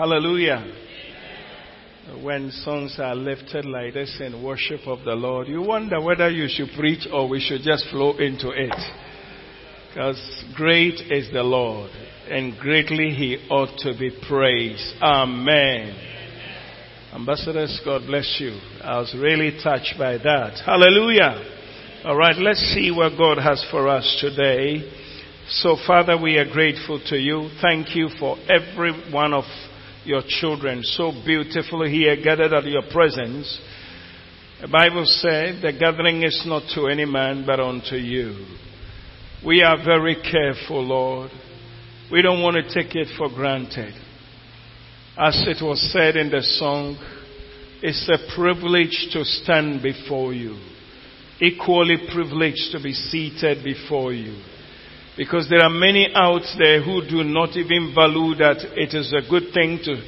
Hallelujah. When songs are lifted like this in worship of the Lord, you wonder whether you should preach or we should just flow into it. Because great is the Lord and greatly he ought to be praised. Amen. Ambassadors, God bless you. I was really touched by that. Hallelujah. All right, let's see what God has for us today. So, Father, we are grateful to you. Thank you for every one of your children so beautifully here gathered at your presence. The Bible said, The gathering is not to any man but unto you. We are very careful, Lord. We don't want to take it for granted. As it was said in the song, it's a privilege to stand before you. Equally privileged to be seated before you. Because there are many out there who do not even value that it is a good thing to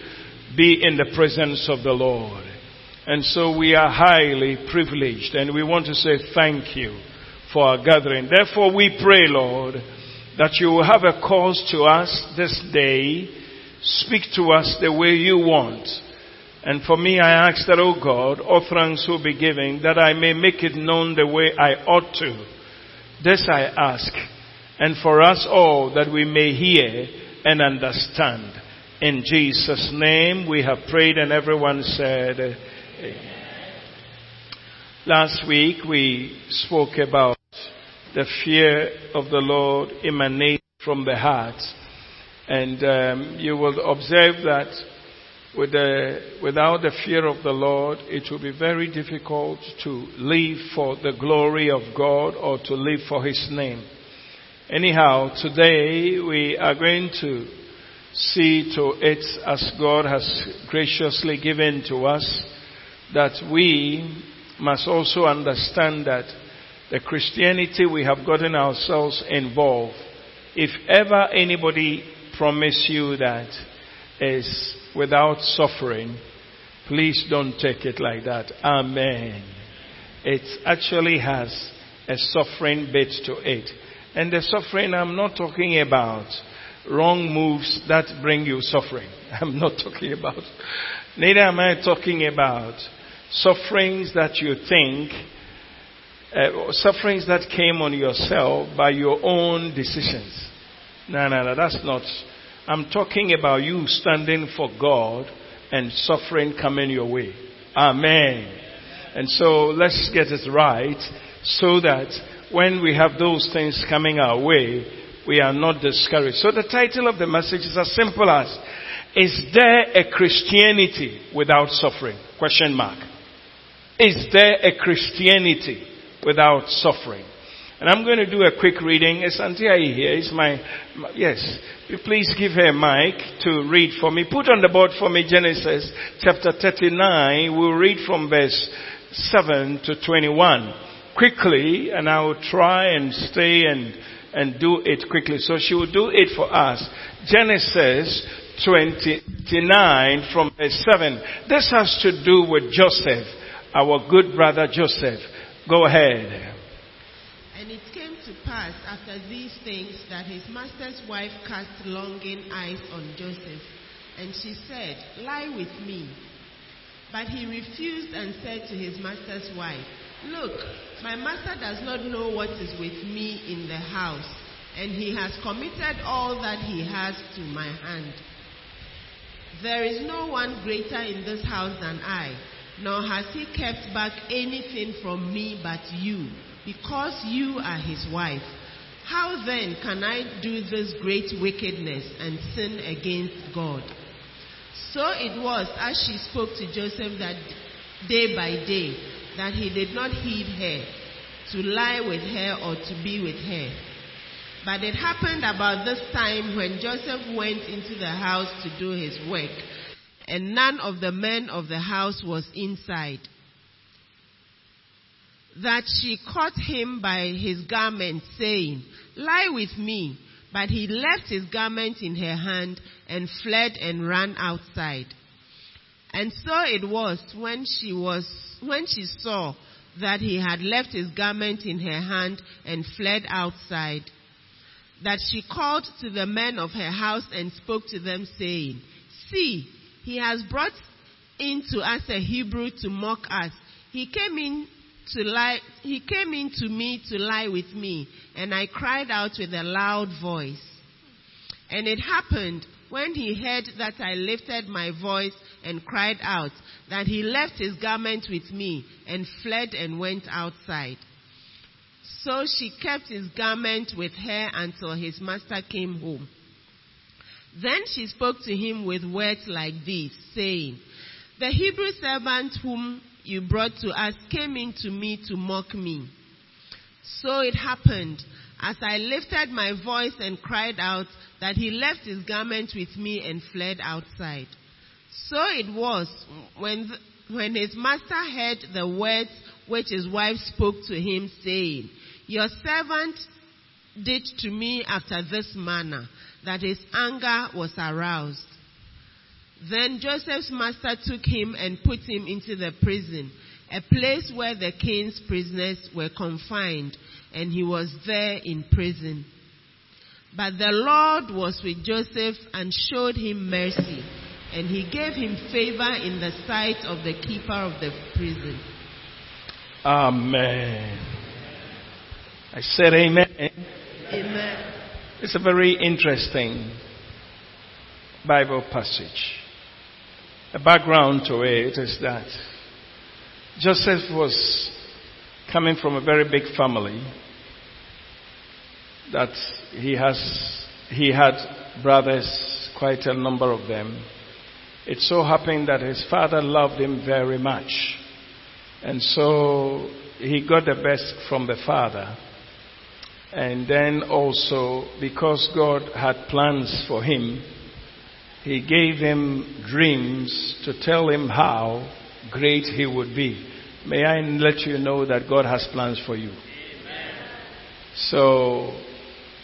be in the presence of the Lord. And so we are highly privileged and we want to say thank you for our gathering. Therefore we pray, Lord, that you will have a cause to us this day. Speak to us the way you want. And for me, I ask that, oh God, offerings will be given that I may make it known the way I ought to. This I ask. And for us all that we may hear and understand. In Jesus' name we have prayed and everyone said, Amen. Last week we spoke about the fear of the Lord emanating from the heart. And um, you will observe that with the, without the fear of the Lord, it will be very difficult to live for the glory of God or to live for His name. Anyhow, today we are going to see to it as God has graciously given to us that we must also understand that the Christianity we have gotten ourselves involved, if ever anybody promise you that is without suffering, please don't take it like that. Amen. It actually has a suffering bit to it. And the suffering I'm not talking about wrong moves that bring you suffering. I'm not talking about. Neither am I talking about sufferings that you think uh, sufferings that came on yourself by your own decisions. No, no, no, that's not. I'm talking about you standing for God and suffering coming your way. Amen. And so let's get it right so that when we have those things coming our way, we are not discouraged. So the title of the message is as simple as, is there a Christianity without suffering? Question mark. Is there a Christianity without suffering. And I'm going to do a quick reading. Is Auntie here? Is my, my, yes. Please give her a mic to read for me. Put on the board for me Genesis chapter 39. We'll read from verse 7 to 21. Quickly, and I will try and stay and, and do it quickly. So she will do it for us. Genesis 29 from verse 7. This has to do with Joseph, our good brother Joseph. Go ahead. And it came to pass after these things that his master's wife cast longing eyes on Joseph. And she said, Lie with me. But he refused and said to his master's wife, Look, my master does not know what is with me in the house, and he has committed all that he has to my hand. There is no one greater in this house than I nor has he kept back anything from me but you, because you are his wife. How then can I do this great wickedness and sin against God? So it was as she spoke to Joseph that day by day that he did not heed her, to lie with her or to be with her. But it happened about this time when Joseph went into the house to do his work and none of the men of the house was inside. That she caught him by his garment, saying, Lie with me. But he left his garment in her hand and fled and ran outside. And so it was when she was when she saw that he had left his garment in her hand and fled outside, that she called to the men of her house and spoke to them, saying, See, He has brought into us a Hebrew to mock us. He came in to lie, he came in to me to lie with me, and I cried out with a loud voice. And it happened when he heard that I lifted my voice and cried out, that he left his garment with me and fled and went outside. So she kept his garment with her until his master came home. Then she spoke to him with words like these, saying, The Hebrew servant whom you brought to us came in to me to mock me. So it happened, as I lifted my voice and cried out, that he left his garment with me and fled outside. So it was when, when his master heard the words which his wife spoke to him, saying, Your servant did to me after this manner, that his anger was aroused. Then Joseph's master took him and put him into the prison, a place where the king's prisoners were confined, and he was there in prison. But the Lord was with Joseph and showed him mercy, and he gave him favor in the sight of the keeper of the prison. Amen. I said amen. Amen. It's a very interesting Bible passage. The background to it is that Joseph was coming from a very big family that he has he had brothers quite a number of them it so happened that his father loved him very much and so he got the best from the father and then also because God had plans for him he gave him dreams to tell him how great he would be. May I let you know that God has plans for you. Amen. So,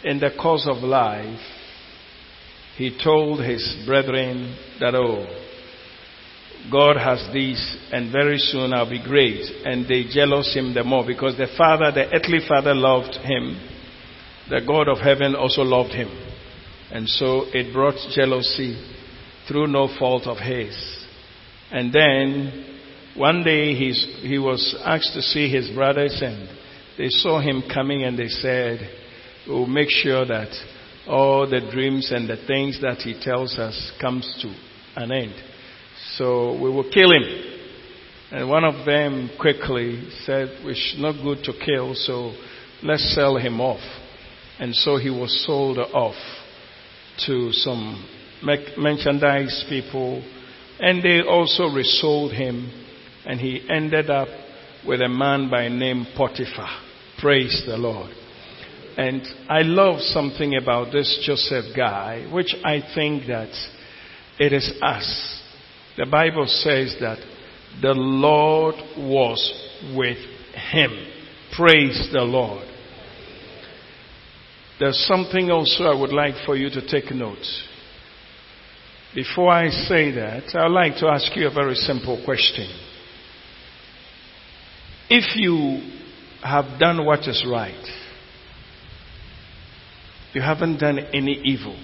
in the course of life, he told his brethren that, oh, God has this, and very soon I'll be great. And they jealous him the more because the father, the earthly father, loved him. The God of heaven also loved him. And so it brought jealousy through no fault of his. And then one day he's, he was asked to see his brothers and they saw him coming and they said, we'll make sure that all the dreams and the things that he tells us comes to an end. So we will kill him. And one of them quickly said, it's not good to kill, so let's sell him off. And so he was sold off to some merchandise people, and they also resold him, and he ended up with a man by name Potiphar. Praise the Lord. And I love something about this Joseph guy, which I think that it is us. The Bible says that the Lord was with him. Praise the Lord. There's something also I would like for you to take note. Before I say that, I'd like to ask you a very simple question. If you have done what is right, you haven't done any evil,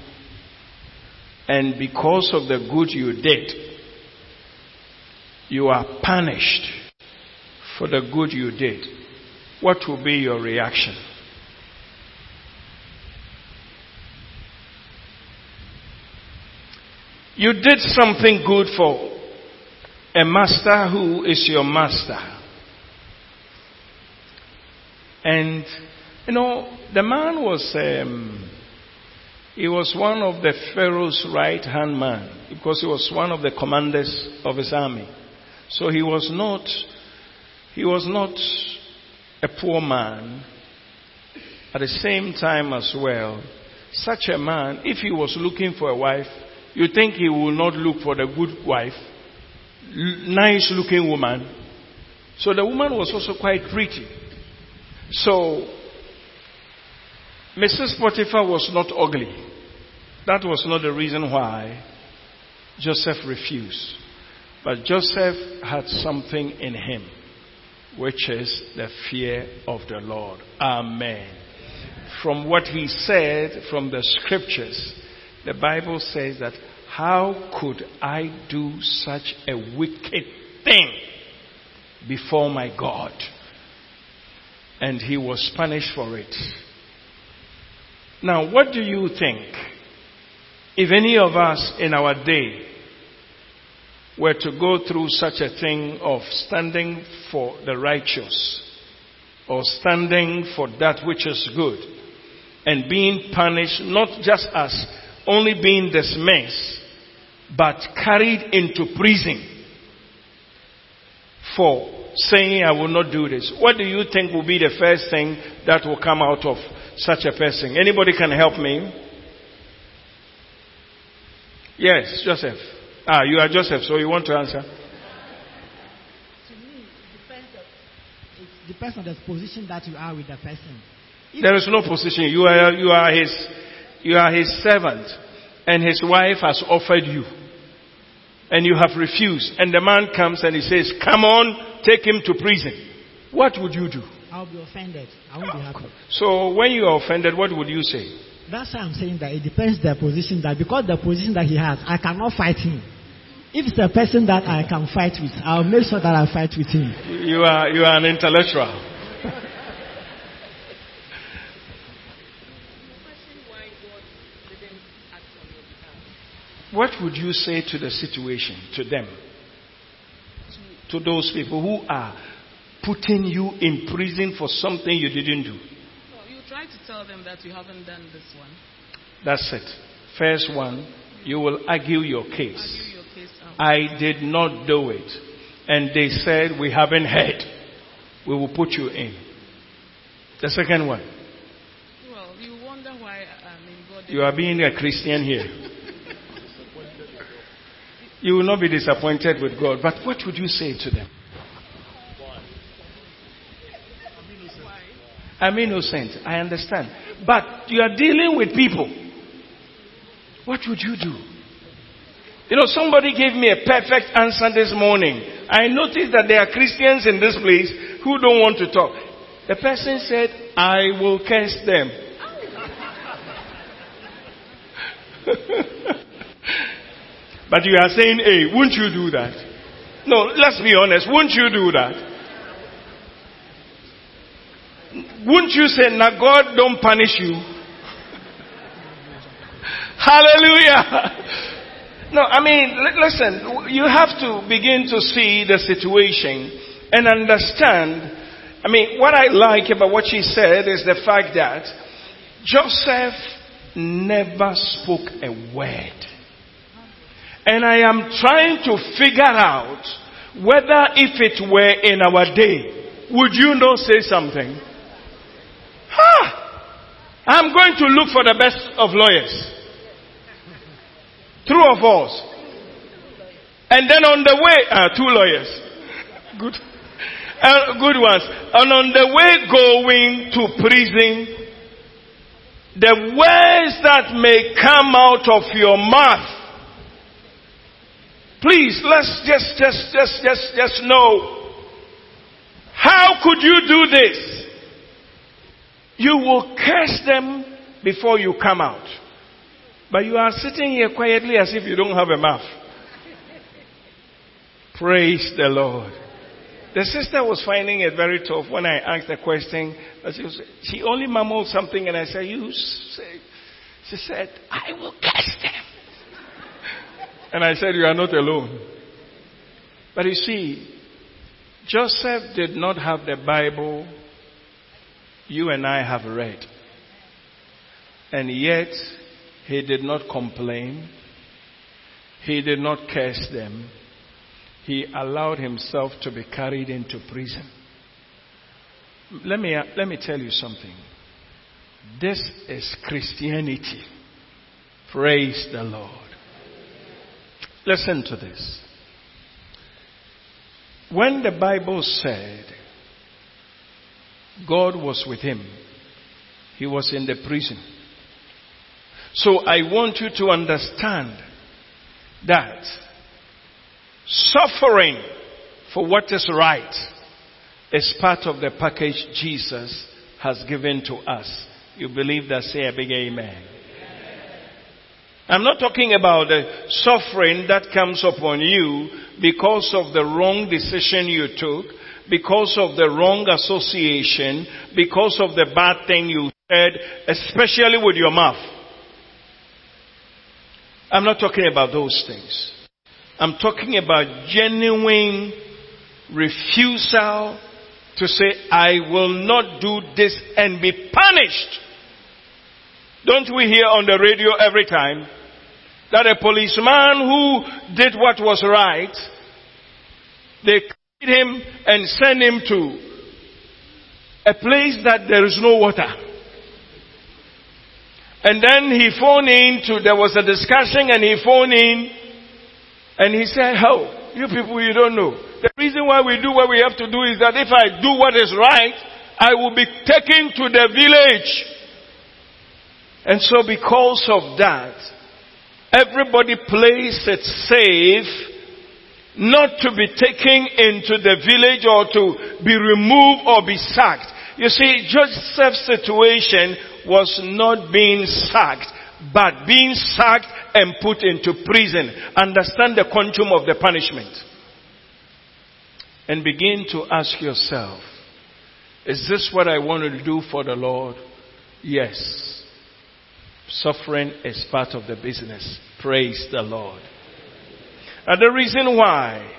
and because of the good you did, you are punished for the good you did, what will be your reaction? You did something good for a master who is your master. And, you know, the man was, um, he was one of the Pharaoh's right hand man because he was one of the commanders of his army. So he was not, he was not a poor man. At the same time as well, such a man, if he was looking for a wife, you think he will not look for the good wife, nice looking woman. So the woman was also quite pretty. So Mrs. Potiphar was not ugly. That was not the reason why Joseph refused. But Joseph had something in him, which is the fear of the Lord. Amen. From what he said from the scriptures, the Bible says that How could I do such a wicked thing before my God? And he was punished for it. Now, what do you think? If any of us in our day were to go through such a thing of standing for the righteous or standing for that which is good and being punished not just as only being dismissed but carried into prison for saying I will not do this. What do you think will be the first thing that will come out of such a person? Anybody can help me? Yes, Joseph. Ah, you are Joseph, so you want to answer? To me, it depends, on, it depends on the position that you are with the person. If there is no position. You are, you are his, you are his servant, and his wife has offered you, and you have refused. And the man comes and he says, "Come on, take him to prison." What would you do? I'll be offended. I won't be happy. So when you are offended, what would you say? That's why I'm saying that it depends the position that because the position that he has, I cannot fight him. If it's a person that I can fight with, I'll make sure that I fight with him. You are, you are an intellectual. what would you say to the situation, to them? To those people who are putting you in prison for something you didn't do? Well, you try to tell them that you haven't done this one. That's it. First one, you will argue your case. Argue your case. I did not do it. And they said, We haven't heard. We will put you in. The second one. Well, you wonder why um, I mean God. You are being a Christian here. you will not be disappointed with God. But what would you say to them? I'm innocent. I understand. But you are dealing with people. What would you do? You know, somebody gave me a perfect answer this morning. I noticed that there are Christians in this place who don't want to talk. The person said, I will curse them. but you are saying, hey, wouldn't you do that? No, let's be honest. Wouldn't you do that? Wouldn't you say, now God don't punish you? Hallelujah. No, I mean, listen, you have to begin to see the situation and understand. I mean, what I like about what she said is the fact that Joseph never spoke a word. And I am trying to figure out whether if it were in our day, would you not say something? I'm going to look for the best of lawyers. True or false? And then on the way, uh, two lawyers. Good. Uh, good ones. And on the way going to prison, the words that may come out of your mouth. Please, let's just, just, just, just, just know. How could you do this? You will curse them before you come out. But you are sitting here quietly as if you don't have a mouth. Praise the Lord. The sister was finding it very tough when I asked the question. She, only mumbled something and I said, you say, she said, I will curse them. and I said, you are not alone. But you see, Joseph did not have the Bible you and I have read. And yet, he did not complain. He did not curse them. He allowed himself to be carried into prison. Let me, let me tell you something. This is Christianity. Praise the Lord. Listen to this. When the Bible said God was with him. He was in the prison. So I want you to understand that suffering for what is right is part of the package Jesus has given to us. You believe that? Say a big amen. I'm not talking about the suffering that comes upon you because of the wrong decision you took, because of the wrong association, because of the bad thing you said, especially with your mouth. I'm not talking about those things. I'm talking about genuine refusal to say, I will not do this and be punished. Don't we hear on the radio every time that a policeman who did what was right, they him and send him to a place that there is no water. And then he phoned in to, there was a discussion and he phoned in and he said, how? You people, you don't know. The reason why we do what we have to do is that if I do what is right, I will be taken to the village. And so because of that, everybody plays it safe not to be taken into the village or to be removed or be sacked. You see, Joseph's situation was not being sacked, but being sacked and put into prison. Understand the quantum of the punishment. And begin to ask yourself, is this what I want to do for the Lord? Yes. Suffering is part of the business. Praise the Lord. And the reason why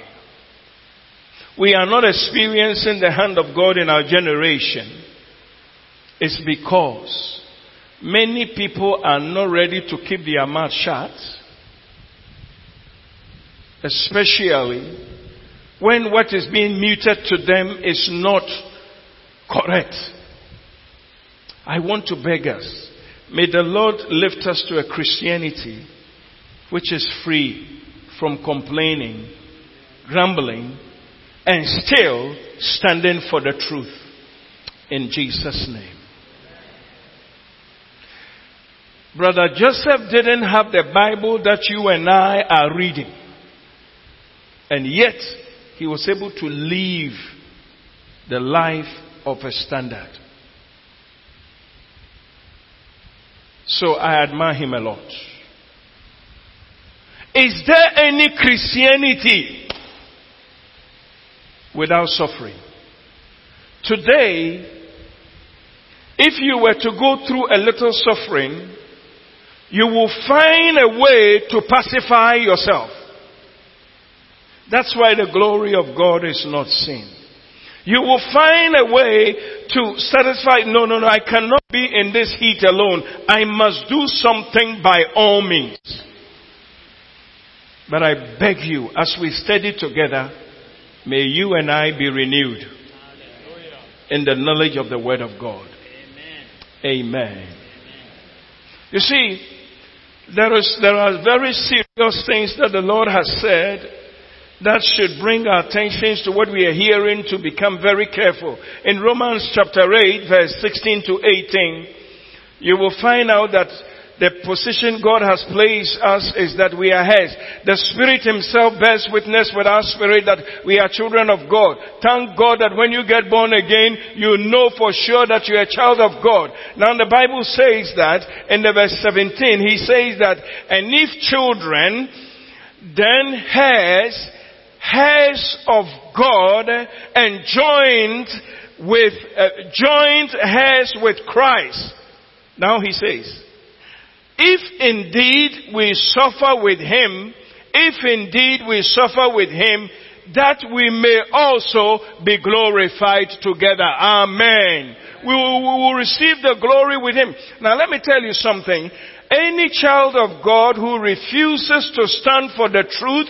we are not experiencing the hand of God in our generation is because many people are not ready to keep their mouth shut, especially when what is being muted to them is not correct. I want to beg us, may the Lord lift us to a Christianity which is free from complaining, grumbling, and still standing for the truth. In Jesus' name. Brother Joseph didn't have the Bible that you and I are reading. And yet, he was able to live the life of a standard. So I admire him a lot. Is there any Christianity without suffering? Today, if you were to go through a little suffering, you will find a way to pacify yourself. That's why the glory of God is not seen. You will find a way to satisfy, no, no, no, I cannot be in this heat alone. I must do something by all means. But I beg you, as we study together, may you and I be renewed in the knowledge of the Word of God. Amen. Amen. You see, there, is, there are very serious things that the Lord has said that should bring our attention to what we are hearing to become very careful. In Romans chapter 8 verse 16 to 18, you will find out that the position God has placed us is that we are His. The Spirit Himself bears witness with our spirit that we are children of God. Thank God that when you get born again, you know for sure that you're a child of God. Now the Bible says that in the verse 17, He says that, and if children, then heirs, heirs of God and joined with, uh, joined heirs with Christ. Now he says, if indeed we suffer with him, if indeed we suffer with him, that we may also be glorified together. Amen. We will, we will, receive the glory with him. Now let me tell you something. Any child of God who refuses to stand for the truth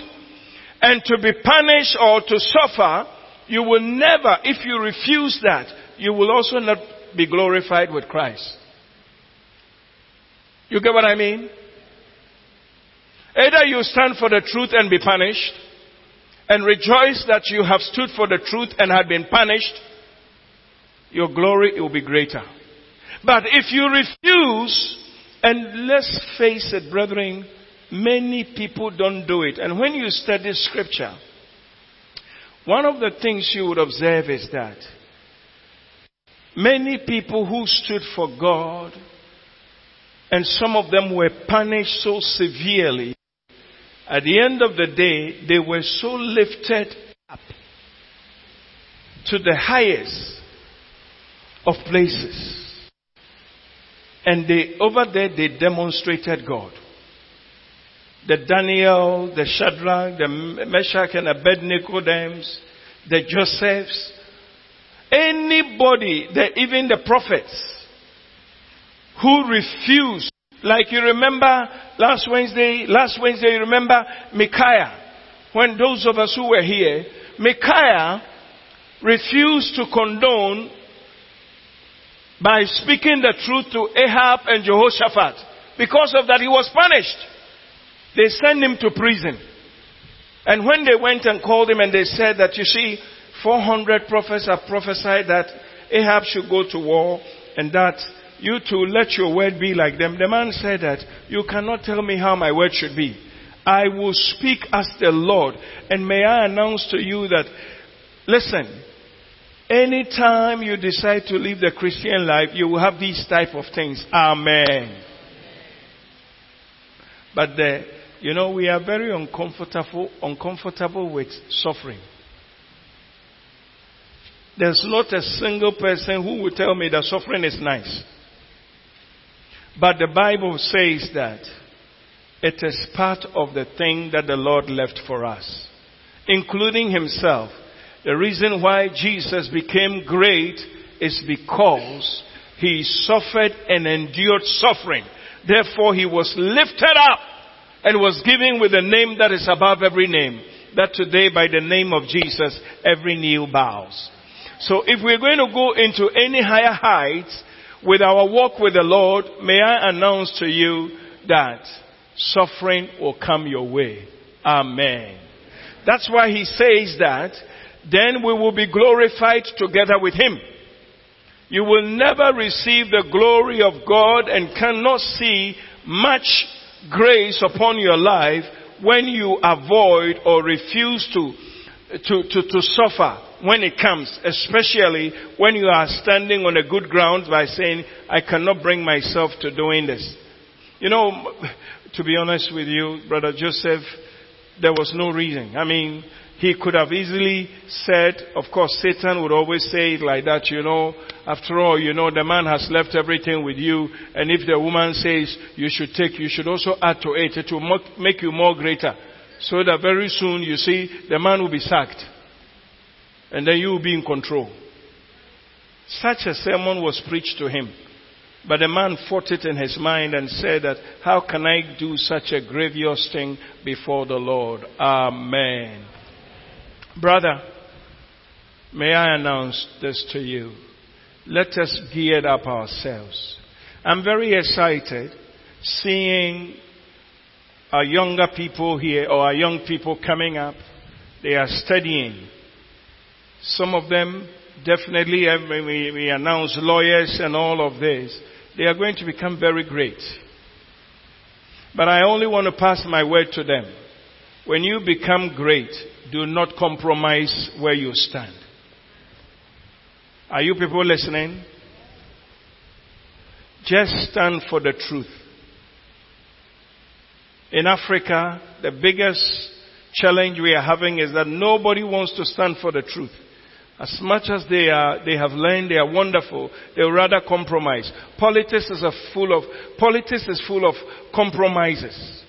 and to be punished or to suffer, you will never, if you refuse that, you will also not be glorified with Christ. You get what I mean? Either you stand for the truth and be punished, and rejoice that you have stood for the truth and have been punished, your glory will be greater. But if you refuse, and let's face it, brethren, many people don't do it. And when you study scripture, one of the things you would observe is that many people who stood for God And some of them were punished so severely. At the end of the day, they were so lifted up to the highest of places. And they, over there, they demonstrated God. The Daniel, the Shadrach, the Meshach and Abednego, names, the Josephs, anybody, the, even the prophets, who refused, like you remember last Wednesday, last Wednesday you remember Micaiah, when those of us who were here, Micaiah refused to condone by speaking the truth to Ahab and Jehoshaphat. Because of that, he was punished. They sent him to prison. And when they went and called him and they said that, you see, 400 prophets have prophesied that Ahab should go to war and that you to let your word be like them. The man said that, you cannot tell me how my word should be. I will speak as the Lord. And may I announce to you that, listen, anytime you decide to live the Christian life, you will have these type of things. Amen. But the, you know, we are very uncomfortable, uncomfortable with suffering. There's not a single person who will tell me that suffering is nice. But the Bible says that it is part of the thing that the Lord left for us, including Himself. The reason why Jesus became great is because He suffered and endured suffering. Therefore, He was lifted up and was given with a name that is above every name. That today, by the name of Jesus, every knee bows. So if we're going to go into any higher heights with our walk with the Lord, may I announce to you that suffering will come your way. Amen. That's why he says that then we will be glorified together with him. You will never receive the glory of God and cannot see much grace upon your life when you avoid or refuse to, to, to, to suffer when it comes, especially when you are standing on a good ground by saying, I cannot bring myself to doing this. You know, to be honest with you, Brother Joseph, there was no reason. I mean, he could have easily said, of course, Satan would always say it like that, you know, after all, you know, the man has left everything with you, and if the woman says you should take, you should also add to it. It will make you more greater. So that very soon, you see, the man will be sacked. And then you will be in control. Such a sermon was preached to him. But the man fought it in his mind and said that, how can I do such a grievous thing before the Lord? Amen. Brother, may I announce this to you. Let us gear up ourselves. I'm very excited seeing our younger people here or our young people coming up. They are studying. Some of them definitely, we, we announce lawyers and all of this. They are going to become very great. But I only want to pass my word to them. When you become great, do not compromise where you stand. Are you people listening? Just stand for the truth. In Africa, the biggest challenge we are having is that nobody wants to stand for the truth. As much as they are, they have learned, they are wonderful, they will rather compromise. Politics is full of, politics is full of compromises.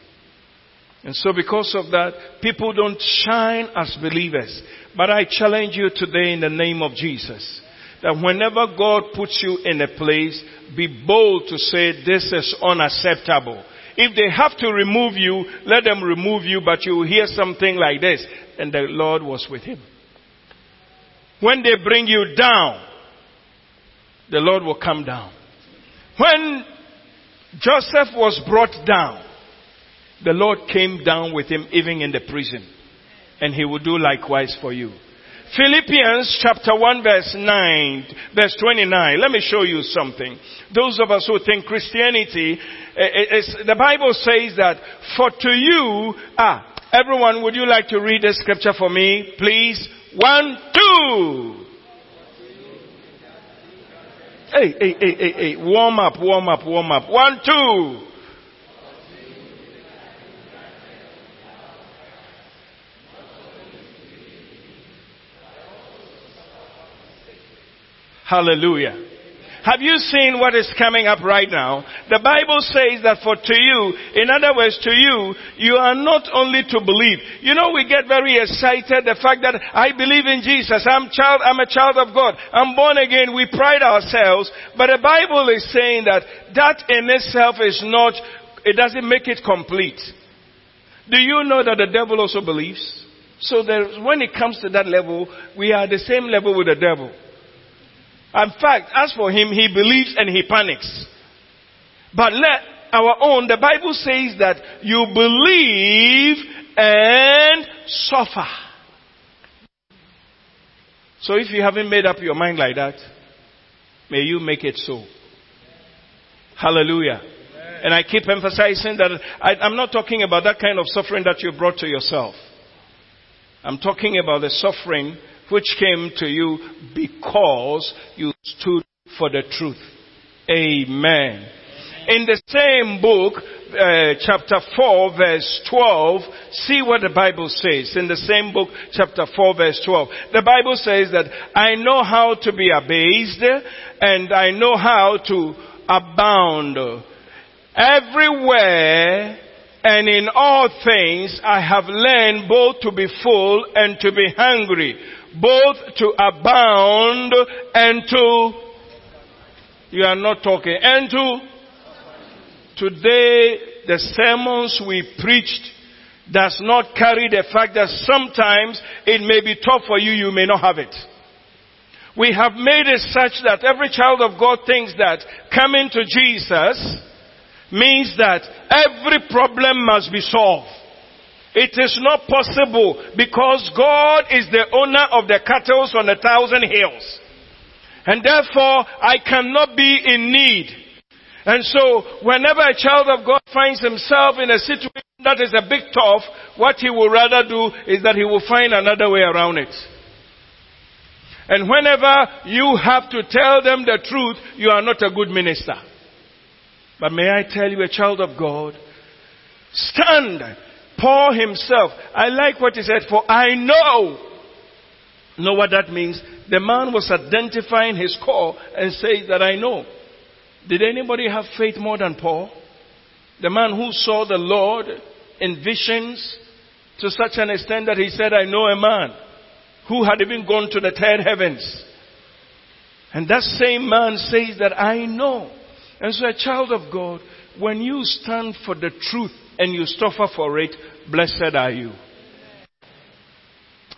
And so because of that, people don't shine as believers. But I challenge you today in the name of Jesus that whenever God puts you in a place, be bold to say this is unacceptable. If they have to remove you, let them remove you, but you will hear something like this. And the Lord was with him. When they bring you down, the Lord will come down. When Joseph was brought down, the Lord came down with him even in the prison. And he will do likewise for you. Philippians chapter 1 verse 9, verse 29. Let me show you something. Those of us who think Christianity, eh, eh, is, the Bible says that, for to you, ah, everyone, would you like to read the scripture for me, please? One, two. Hey, hey, hey, hey, hey. Warm up, warm up, warm up. One, two. Hallelujah. Have you seen what is coming up right now? The Bible says that for to you, in other words, to you, you are not only to believe. You know, we get very excited the fact that I believe in Jesus. I'm child, I'm a child of God. I'm born again. We pride ourselves. But the Bible is saying that that in itself is not, it doesn't make it complete. Do you know that the devil also believes? So when it comes to that level, we are the same level with the devil. In fact, as for him, he believes and he panics. But let our own, the Bible says that you believe and suffer. So if you haven't made up your mind like that, may you make it so. Hallelujah. And I keep emphasizing that I, am not talking about that kind of suffering that you brought to yourself. I'm talking about the suffering which came to you because you stood for the truth. Amen. In the same book, uh, chapter 4 verse 12, see what the Bible says. In the same book, chapter 4 verse 12. The Bible says that I know how to be abased and I know how to abound. Everywhere and in all things I have learned both to be full and to be hungry both to abound and to, you are not talking, and to, today the sermons we preached does not carry the fact that sometimes it may be tough for you, you may not have it. We have made it such that every child of God thinks that coming to Jesus means that every problem must be solved. It is not possible because God is the owner of the cattle on a thousand hills. And therefore, I cannot be in need. And so, whenever a child of God finds himself in a situation that is a bit tough, what he will rather do is that he will find another way around it. And whenever you have to tell them the truth, you are not a good minister. But may I tell you, a child of God, stand Paul himself, I like what he said, for I know. Know what that means? The man was identifying his call and says that I know. Did anybody have faith more than Paul? The man who saw the Lord in visions to such an extent that he said, I know a man who had even gone to the third heavens. And that same man says that I know. And so a child of God, when you stand for the truth and you suffer for it, blessed are you.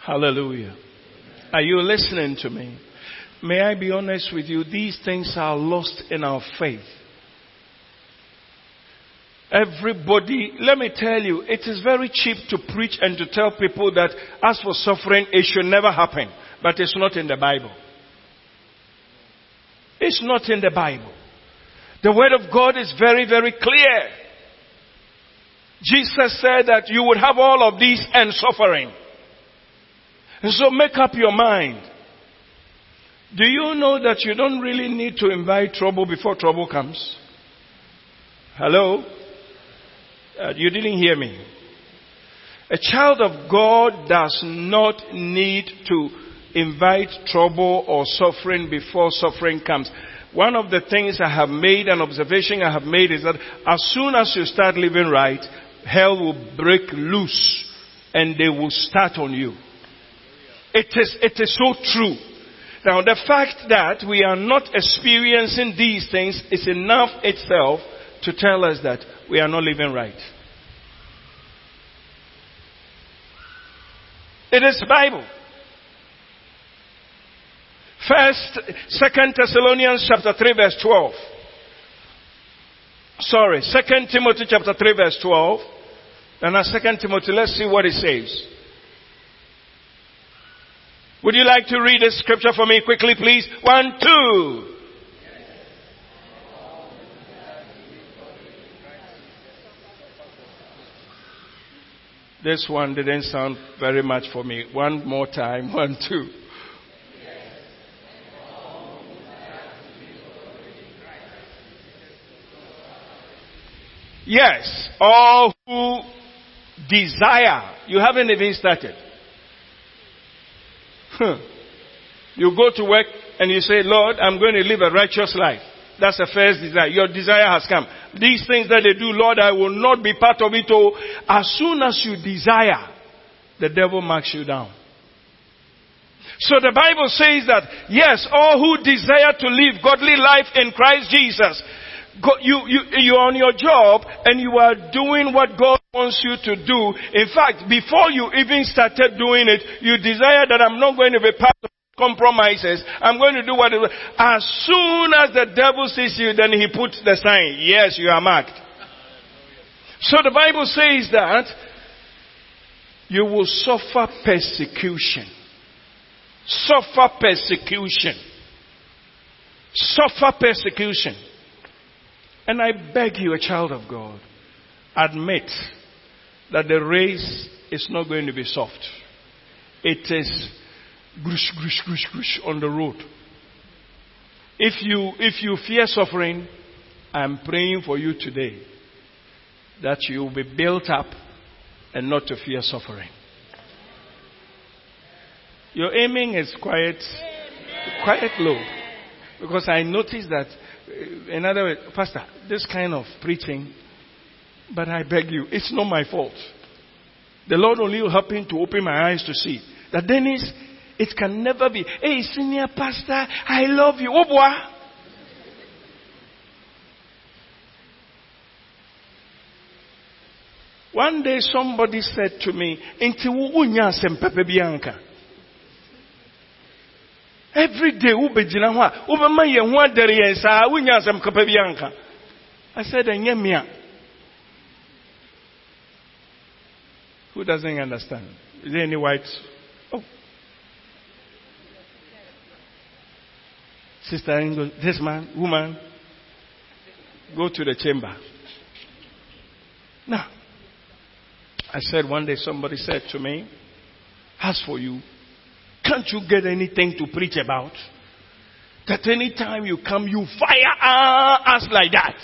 Hallelujah. Are you listening to me? May I be honest with you? These things are lost in our faith. Everybody, let me tell you, it is very cheap to preach and to tell people that as for suffering, it should never happen. But it's not in the Bible. It's not in the Bible. The Word of God is very, very clear. Jesus said that you would have all of these and suffering. And so make up your mind. Do you know that you don't really need to invite trouble before trouble comes? Hello? Uh, you didn't hear me. A child of God does not need to invite trouble or suffering before suffering comes. One of the things I have made, an observation I have made is that as soon as you start living right, hell will break loose and they will start on you. It is, it is so true. Now the fact that we are not experiencing these things is enough itself to tell us that we are not living right. It is Bible. First, Second Thessalonians chapter 3 verse 12. Sorry, Second Timothy chapter 3 verse 12. And now Second Timothy, let's see what it says. Would you like to read the scripture for me quickly, please? One, two. This one didn't sound very much for me. One more time. One, two. Yes, all who desire. You haven't even started. Huh. You go to work and you say, Lord, I'm going to live a righteous life. That's the first desire. Your desire has come. These things that they do, Lord, I will not be part of it. Oh, as soon as you desire, the devil marks you down. So the Bible says that, yes, all who desire to live godly life in Christ Jesus, you, you, you're on your job and you are doing what God wants you to do. In fact, before you even started doing it, you desire that I'm not going to be part of compromises. I'm going to do what. As soon as the devil sees you, then he puts the sign. Yes, you are marked. So the Bible says that you will suffer persecution. Suffer persecution. Suffer persecution. And I beg you, a child of God, admit that the race is not going to be soft. It is grush, grush, grush, grush on the road. If you, if you fear suffering, I'm praying for you today that you will be built up and not to fear suffering. Your aiming is quite, quite low. Because I noticed that in other words, Pastor, this kind of preaching, but I beg you, it's not my fault. The Lord only happened to open my eyes to see that Dennis, it can never be, hey, senior pastor, I love you. Boy. One day somebody said to me, Inti unya sempepe bianca. Every day wobɛgyina hɔ a wobɛma yɛn ho adɛre yɛn saa wonya asɛm kapa bi anka I said ɛnyɛ me a Who doesn't understand? Is there any white? Oh. Sister this man, woman, go to the chamber. Now, I said one day somebody said to me, as for you, can't you get anything to preach about? That any time you come, you fire us like that.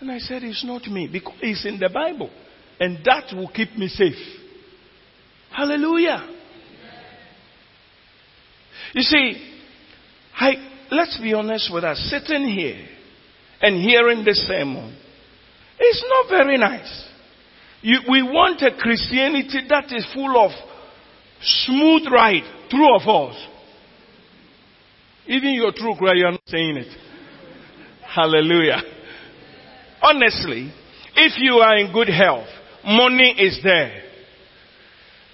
And I said, It's not me, because it's in the Bible. And that will keep me safe. Hallelujah. You see, I, let's be honest with us. Sitting here and hearing this sermon, it's not very nice. You, we want a Christianity that is full of smooth ride, true or false? Even your true cry, you're not saying it. Hallelujah. Honestly, if you are in good health, money is there.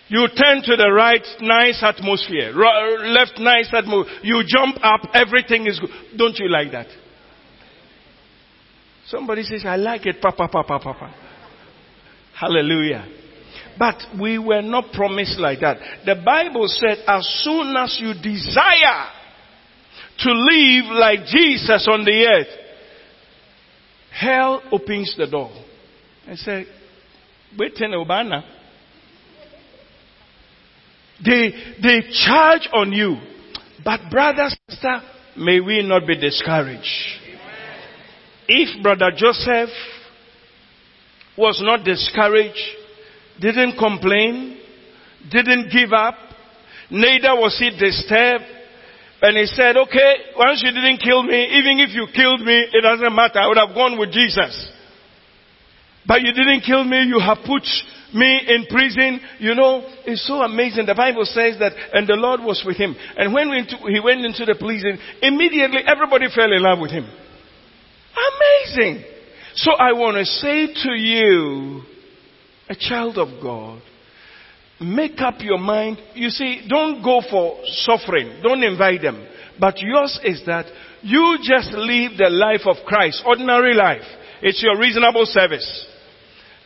You turn to the right, nice atmosphere. Left, nice atmosphere. You jump up, everything is good. Don't you like that? Somebody says, I like it, papa, papa, papa. Hallelujah. But we were not promised like that. The Bible said, as soon as you desire to live like Jesus on the earth, hell opens the door. I said, wait in Obana. They, they charge on you. But brother, sister, may we not be discouraged. If brother Joseph was not discouraged, didn't complain, didn't give up, neither was he disturbed. And he said, okay, once you didn't kill me, even if you killed me, it doesn't matter. I would have gone with Jesus. But you didn't kill me, you have put me in prison. You know, it's so amazing. The Bible says that, and the Lord was with him. And when he went into the prison, immediately everybody fell in love with him. Amazing. So I want to say to you, a child of God, make up your mind. You see, don't go for suffering. Don't invite them. But yours is that you just live the life of Christ, ordinary life. It's your reasonable service.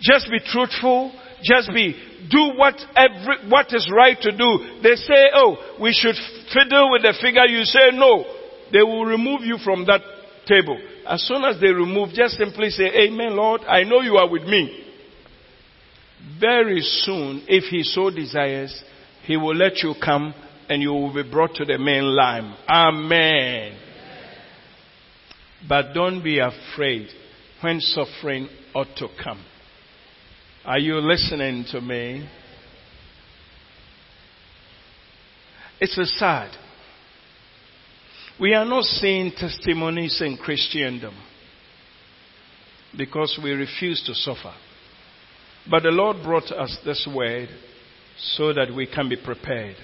Just be truthful. Just be, do what every, what is right to do. They say, oh, we should fiddle with the figure. You say no. They will remove you from that table. As soon as they remove, just simply say, Amen, Lord. I know you are with me very soon, if he so desires, he will let you come and you will be brought to the main line. Amen. But don't be afraid. when suffering ought to come. Are you listening to me? It's a sad. We are not seeing testimonies in Christendom because we refuse to suffer. But the Lord brought us this word so that we can be prepared.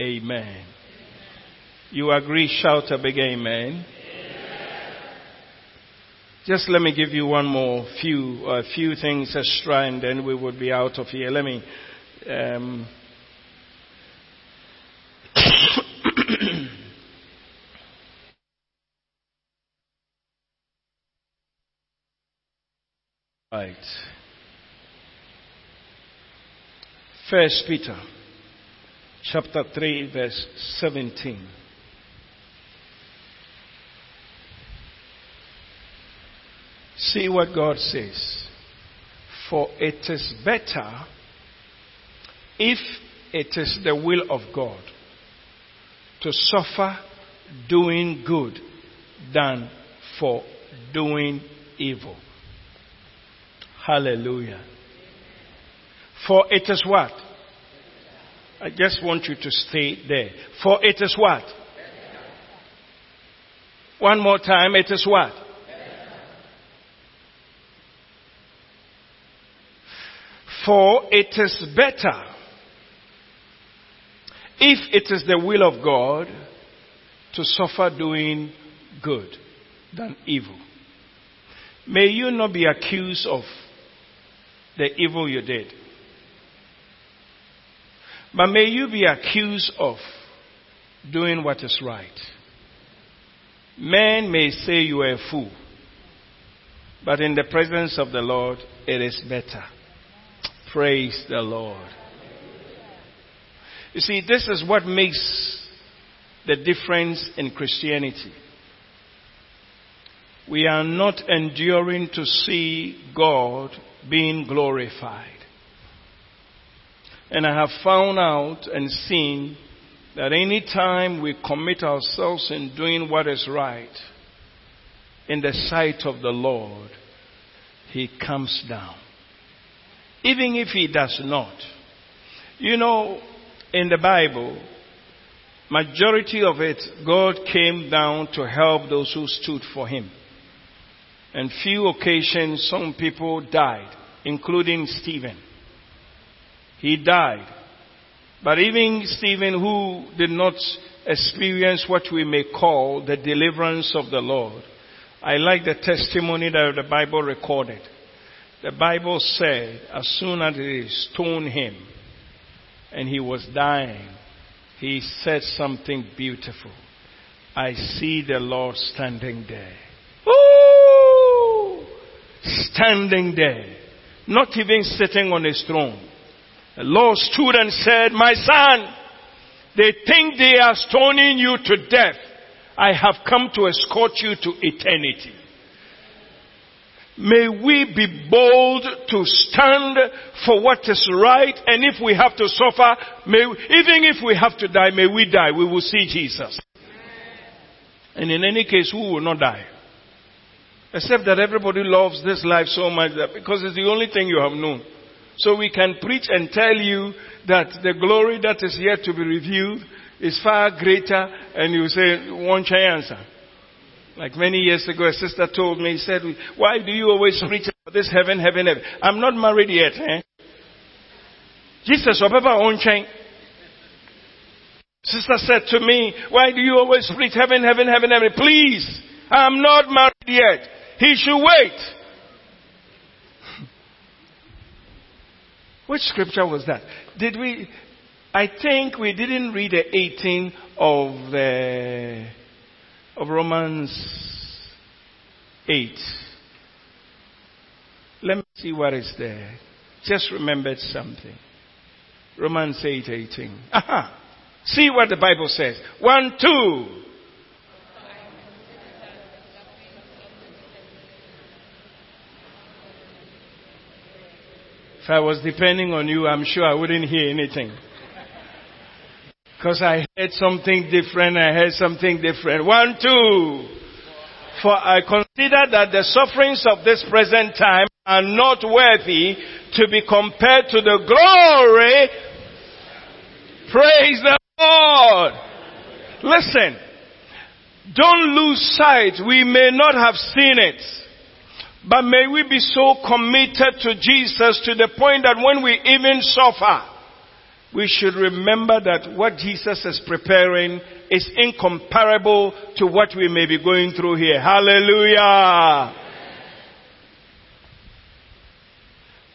Amen. You agree? Shout a big amen. Just let me give you one more few uh, few things extra, and then we would be out of here. Let me. Um, right. First Peter, chapter three, verse seventeen. See what God says. For it is better if it is the will of God to suffer doing good than for doing evil. Hallelujah. For it is what? I just want you to stay there. For it is what? One more time. It is what? For it is better if it is the will of God to suffer doing good than evil. May you not be accused of the evil you did. But may you be accused of doing what is right. Men may say you are a fool, but in the presence of the Lord, it is better. Praise the Lord. You see, this is what makes the difference in Christianity. We are not enduring to see God being glorified. And I have found out and seen that any time we commit ourselves in doing what is right in the sight of the Lord, He comes down even if he does not. You know, in the Bible, majority of it, God came down to help those who stood for him. And few occasions, some people died, including Stephen. He died. But even Stephen, who did not experience what we may call the deliverance of the Lord, I like the testimony that the Bible recorded. The Bible said, as soon as they stoned him and he was dying, he said something beautiful. I see the Lord standing there. Ooh! Standing there. Not even sitting on his throne. The Lord stood and said, My son, they think they are stoning you to death. I have come to escort you to eternity. May we be bold to stand for what is right, and if we have to suffer, may, even if we have to die, may we die. We will see Jesus. And in any case, who will not die? Except that everybody loves this life so much that because it's the only thing you have known. So we can preach and tell you that the glory that is yet to be revealed is far greater, and you say, one answer. Like many years ago, a sister told me, he said, why do you always preach about this heaven, heaven, heaven? I'm not married yet, eh? Jesus, whatever on chain. Sister said to me, why do you always preach heaven, heaven, heaven, heaven? Please, I'm not married yet. He should wait. Which scripture was that? Did we, I think we didn't read the 18 of the, of Romans 8. Let me see what is there. Just remembered something. Romans 8 18. Aha! See what the Bible says. One, two. If I was depending on you, I'm sure I wouldn't hear anything. Because I heard something different, I heard something different. One, two. For I consider that the sufferings of this present time are not worthy to be compared to the glory. Praise the Lord. Listen, don't lose sight. We may not have seen it. But may we be so committed to Jesus to the point that when we even suffer, we should remember that what Jesus is preparing is incomparable to what we may be going through here. Hallelujah.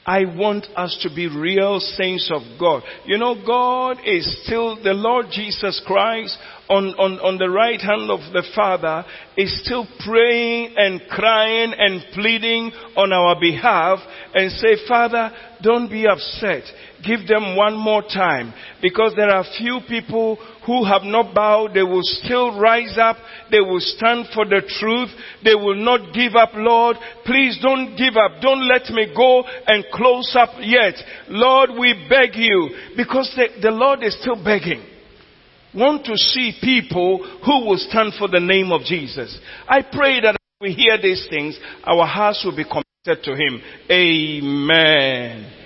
I want us to be real saints of God. You know, God is still, the Lord Jesus Christ on, on, on the right hand of the Father is still praying and crying and pleading on our behalf and say, Father, don't be upset. Give them one more time because there are few people who have not bowed. They will still rise up. They will stand for the truth. They will not give up, Lord. Please don't give up. Don't let me go and close up yet. Lord, we beg you because the, the Lord is still begging want to see people who will stand for the name of Jesus. I pray that we hear these things, our hearts will be committed to Him. Amen.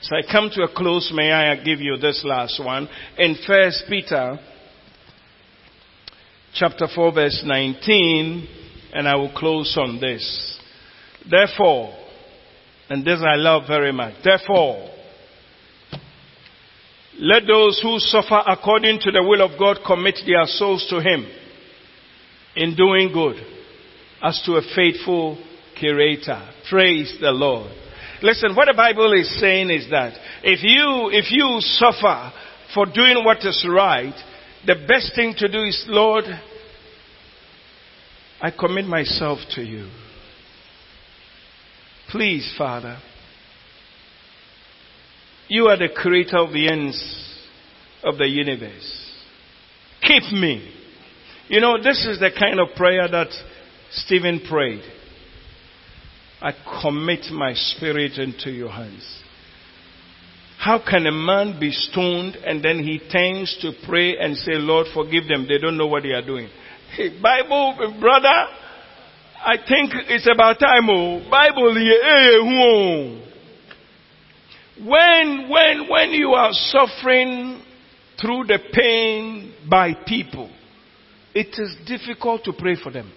So I come to a close. May I give you this last one in First Peter, chapter four, verse nineteen, and I will close on this. Therefore, and this I love very much. Therefore, let those who suffer according to the will of God commit their souls to Him in doing good as to a faithful Creator. Praise the Lord. Listen, what the Bible is saying is that if you, if you suffer for doing what is right, the best thing to do is, Lord, I commit myself to you. Please, Father, you are the creator of the ends of the universe. Keep me. You know, this is the kind of prayer that Stephen prayed. I commit my spirit into your hands. How can a man be stoned and then he turns to pray and say, Lord, forgive them. They don't know what they are doing. Hey, Bible, brother, I think it's about time. Oh, Bible, yeah, eh, eh, oh. when, when, when you are suffering through the pain by people, it is difficult to pray for them.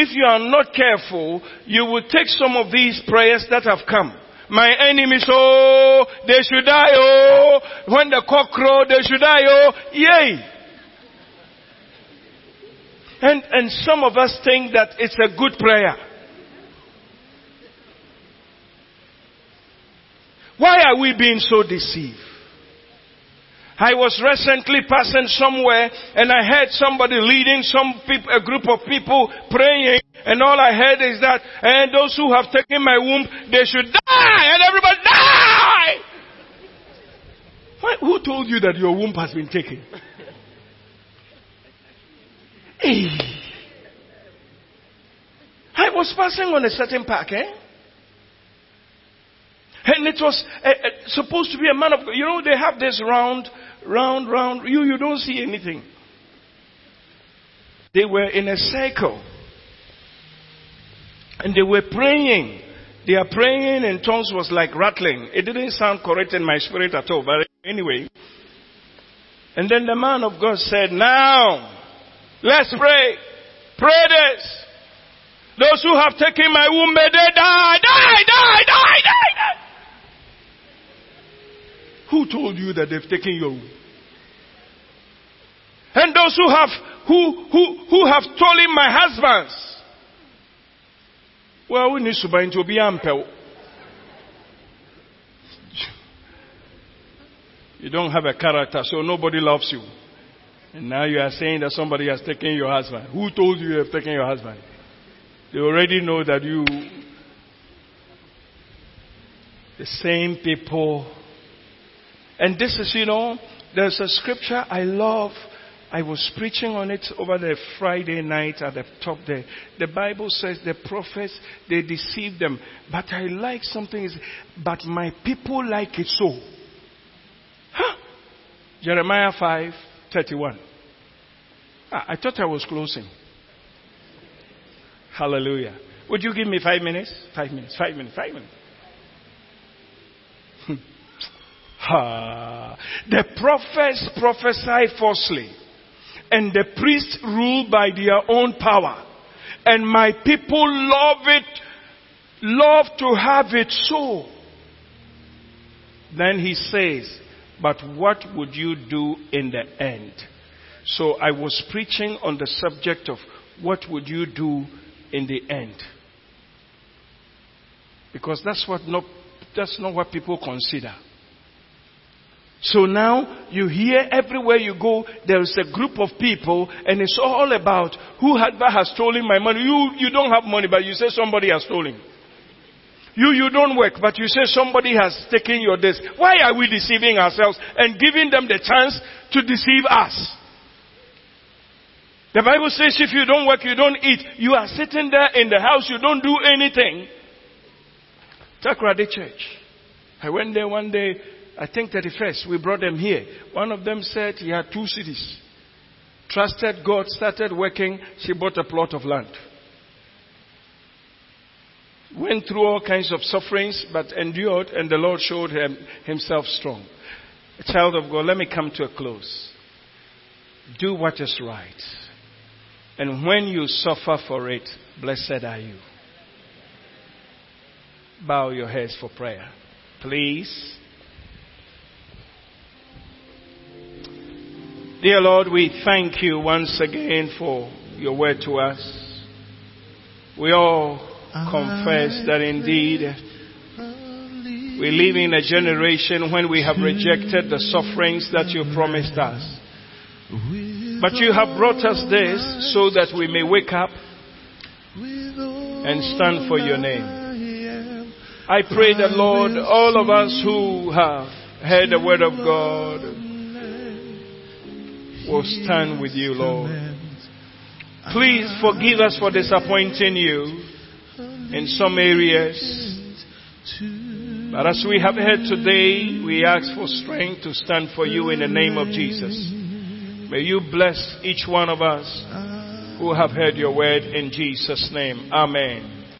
If you are not careful, you will take some of these prayers that have come. My enemies, oh, they should die, oh, when the cock crow, they should die, oh, yay. And, and some of us think that it's a good prayer. Why are we being so deceived? I was recently passing somewhere and I heard somebody leading some a group of people praying and all I heard is that, and those who have taken my womb, they should die and everybody die! Who told you that your womb has been taken? I was passing on a certain park, eh? And it was uh, supposed to be a man of God. You know, they have this round, round, round. You, you don't see anything. They were in a circle. And they were praying. Their praying and tongues was like rattling. It didn't sound correct in my spirit at all. But anyway. And then the man of God said, Now, let's pray. Pray this. Those who have taken my womb, may they die, die, die, die. Who told you that they've taken your? And those who have who who who have stolen my husbands. Well, we need to buy into be ample. You don't have a character, so nobody loves you. And now you are saying that somebody has taken your husband. Who told you you have taken your husband? They already know that you. The same people and this is, you know, there's a scripture I love. I was preaching on it over the Friday night at the top there. The Bible says the prophets, they deceive them. But I like something is, but my people like it so. Huh? Jeremiah 5, 31. Ah, I thought I was closing. Hallelujah. Would you give me five minutes? Five minutes, five minutes, five minutes. The prophets prophesy falsely, and the priests rule by their own power. And my people love it, love to have it so. Then he says, but what would you do in the end? So I was preaching on the subject of what would you do in the end? Because that's what not, that's not what people consider. So now you hear everywhere you go, there is a group of people and it's all about who has stolen my money. You, you don't have money, but you say somebody has stolen. You, you don't work, but you say somebody has taken your desk. Why are we deceiving ourselves and giving them the chance to deceive us? The Bible says if you don't work, you don't eat. You are sitting there in the house, you don't do anything. Takoradi Church. I went there one day, I think 31st, we brought them here. One of them said he had two cities. Trusted God, started working, she bought a plot of land. Went through all kinds of sufferings, but endured, and the Lord showed him, himself strong. A child of God, let me come to a close. Do what is right. And when you suffer for it, blessed are you. Bow your heads for prayer. Please. Dear Lord, we thank you once again for your word to us. We all confess that indeed we live in a generation when we have rejected the sufferings that you promised us. But you have brought us this so that we may wake up and stand for your name. I pray that Lord, all of us who have heard the word of God will stand with you, Lord. Please forgive us for disappointing you in some areas. But as we have heard today, we ask for strength to stand for you in the name of Jesus. May you bless each one of us who have heard your word in Jesus' name. Amen.